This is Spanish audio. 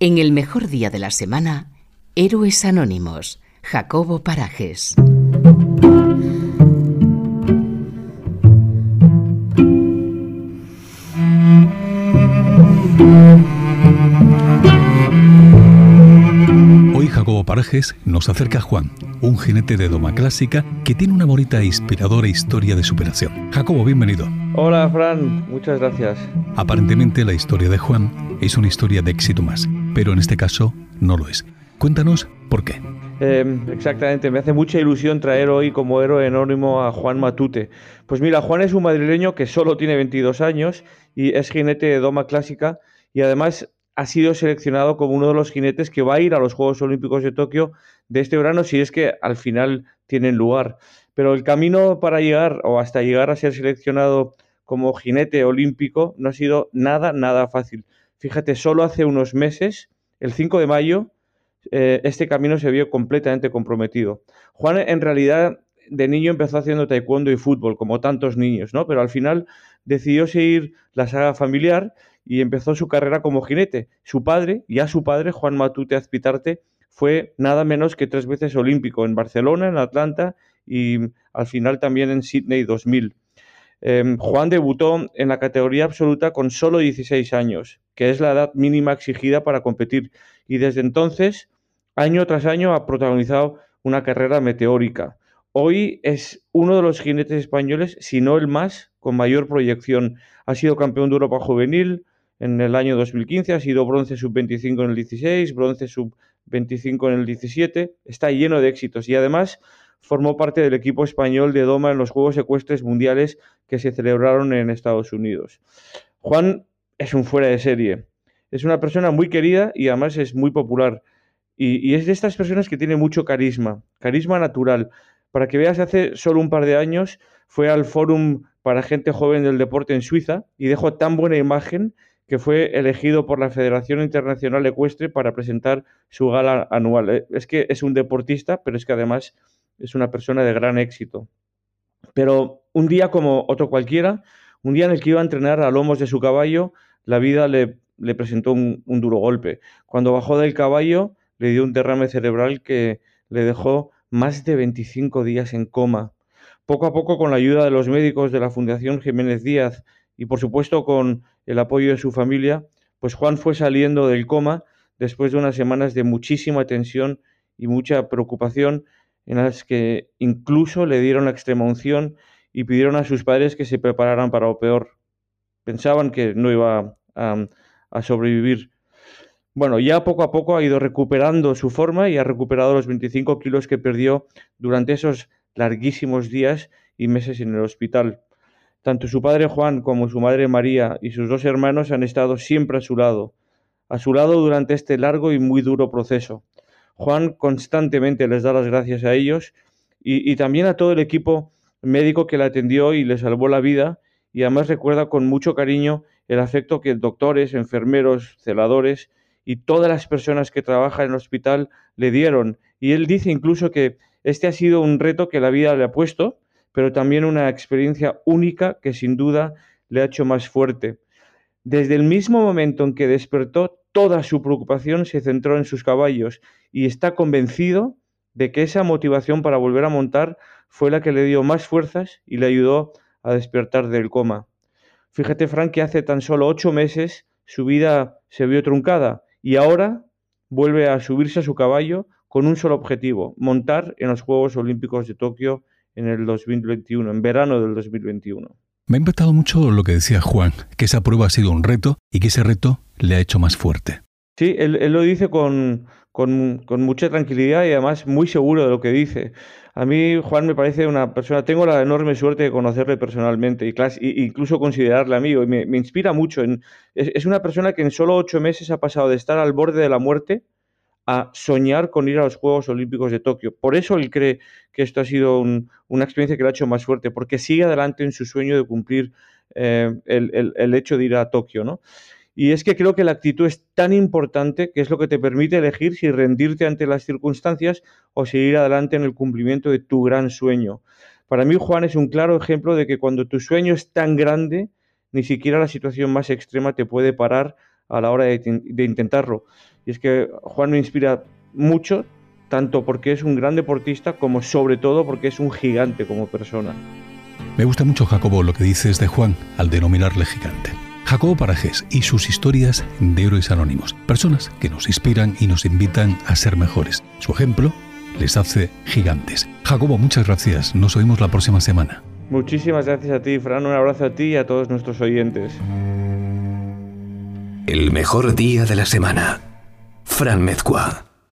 En el mejor día de la semana, Héroes Anónimos, Jacobo Parajes. Hoy Jacobo Parajes nos acerca a Juan, un jinete de doma clásica que tiene una bonita e inspiradora historia de superación. Jacobo, bienvenido. Hola Fran, muchas gracias. Aparentemente la historia de Juan es una historia de éxito más, pero en este caso no lo es. Cuéntanos por qué. Eh, exactamente, me hace mucha ilusión traer hoy como héroe anónimo a Juan Matute. Pues mira, Juan es un madrileño que solo tiene 22 años y es jinete de doma clásica y además ha sido seleccionado como uno de los jinetes que va a ir a los Juegos Olímpicos de Tokio de este verano si es que al final tienen lugar. Pero el camino para llegar o hasta llegar a ser seleccionado como jinete olímpico no ha sido nada, nada fácil. Fíjate, solo hace unos meses, el 5 de mayo, eh, este camino se vio completamente comprometido. Juan en realidad de niño empezó haciendo taekwondo y fútbol, como tantos niños, ¿no? Pero al final decidió seguir la saga familiar y empezó su carrera como jinete. Su padre, ya su padre, Juan Matute Azpitarte, fue nada menos que tres veces olímpico en Barcelona, en Atlanta y al final también en Sydney 2000. Eh, Juan debutó en la categoría absoluta con solo 16 años, que es la edad mínima exigida para competir, y desde entonces, año tras año, ha protagonizado una carrera meteórica. Hoy es uno de los jinetes españoles, si no el más, con mayor proyección. Ha sido campeón de Europa juvenil, en el año 2015, ha sido bronce sub-25 en el 16, bronce sub-25 en el 17, está lleno de éxitos y además formó parte del equipo español de Doma en los Juegos Ecuestres Mundiales que se celebraron en Estados Unidos. Juan es un fuera de serie, es una persona muy querida y además es muy popular. Y, es de estas personas que tiene mucho carisma, carisma natural. Para que veas, hace solo un par de años fue al Fórum para Gente Joven del Deporte en Suiza y dejó tan buena imagen que fue elegido por la Federación Internacional Ecuestre para presentar su gala anual. Es que es un deportista, pero es que además es una persona de gran éxito. Pero un día como otro cualquiera, un día en el que iba a entrenar a lomos de su caballo, la vida le, presentó un, un, duro golpe. Cuando bajó del caballo, le dio un derrame cerebral que le dejó más de 25 días en coma. Poco a poco, con la ayuda de los médicos de la Fundación Jiménez Díaz y por supuesto con el apoyo de su familia, pues Juan fue saliendo del coma después de unas semanas de muchísima tensión y mucha preocupación en las que incluso le dieron la extrema unción y pidieron a sus padres que se prepararan para lo peor. Pensaban que no iba a, a sobrevivir. Bueno, ya poco a poco ha ido recuperando su forma y ha recuperado los 25 kilos que perdió durante esos larguísimos días y meses en el hospital. Tanto su padre Juan como su madre María y sus dos hermanos han estado siempre a su lado, a su lado durante este largo y muy duro proceso. Juan constantemente les da las gracias a ellos y, también a todo el equipo médico que le atendió y le salvó la vida y además recuerda con mucho cariño el afecto que doctores, enfermeros, celadores y todas las personas que trabajan en el hospital le dieron. Y él dice incluso que este ha sido un reto que la vida le ha puesto, pero también una experiencia única que sin duda le ha hecho más fuerte. Desde el mismo momento en que despertó, toda su preocupación se centró en sus caballos y está convencido de que esa motivación para volver a montar fue la que le dio más fuerzas y le ayudó a despertar del coma. Fíjate, Frank, que hace tan solo ocho meses su vida se vio truncada y ahora vuelve a subirse a su caballo con un solo objetivo, montar en los Juegos Olímpicos de Tokio en el 2021, en verano del 2021. Me ha impactado mucho lo que decía Juan, que esa prueba ha sido un reto y que ese reto le ha hecho más fuerte. Sí, él, lo dice con, con, mucha tranquilidad y además muy seguro de lo que dice. A mí Juan me parece una persona, tengo la enorme suerte de conocerle personalmente y, y incluso considerarle amigo y me, me inspira mucho. En, es, es, una persona que en solo ocho meses ha pasado de estar al borde de la muerte a soñar con ir a los Juegos Olímpicos de Tokio. Por eso él cree que esto ha sido un, una experiencia que le ha hecho más fuerte, porque sigue adelante en su sueño de cumplir eh, el, el, el, hecho de ir a Tokio, ¿no? Y es que creo que la actitud es tan importante que es lo que te permite elegir si rendirte ante las circunstancias o seguir adelante en el cumplimiento de tu gran sueño. Para mí, Juan es un claro ejemplo de que cuando tu sueño es tan grande, ni siquiera la situación más extrema te puede parar a la hora de, intentarlo. Y es que Juan me inspira mucho, tanto porque es un gran deportista como sobre todo porque es un gigante como persona. Me gusta mucho, Jacobo, lo que dices de Juan al denominarle gigante. Jacobo Parajes y sus historias de héroes anónimos, personas que nos inspiran y nos invitan a ser mejores. Su ejemplo les hace gigantes. Jacobo, muchas gracias. Nos oímos la próxima semana. Muchísimas gracias a ti, Fran. Un abrazo a ti y a todos nuestros oyentes. El mejor día de la semana. Fran Mezcua.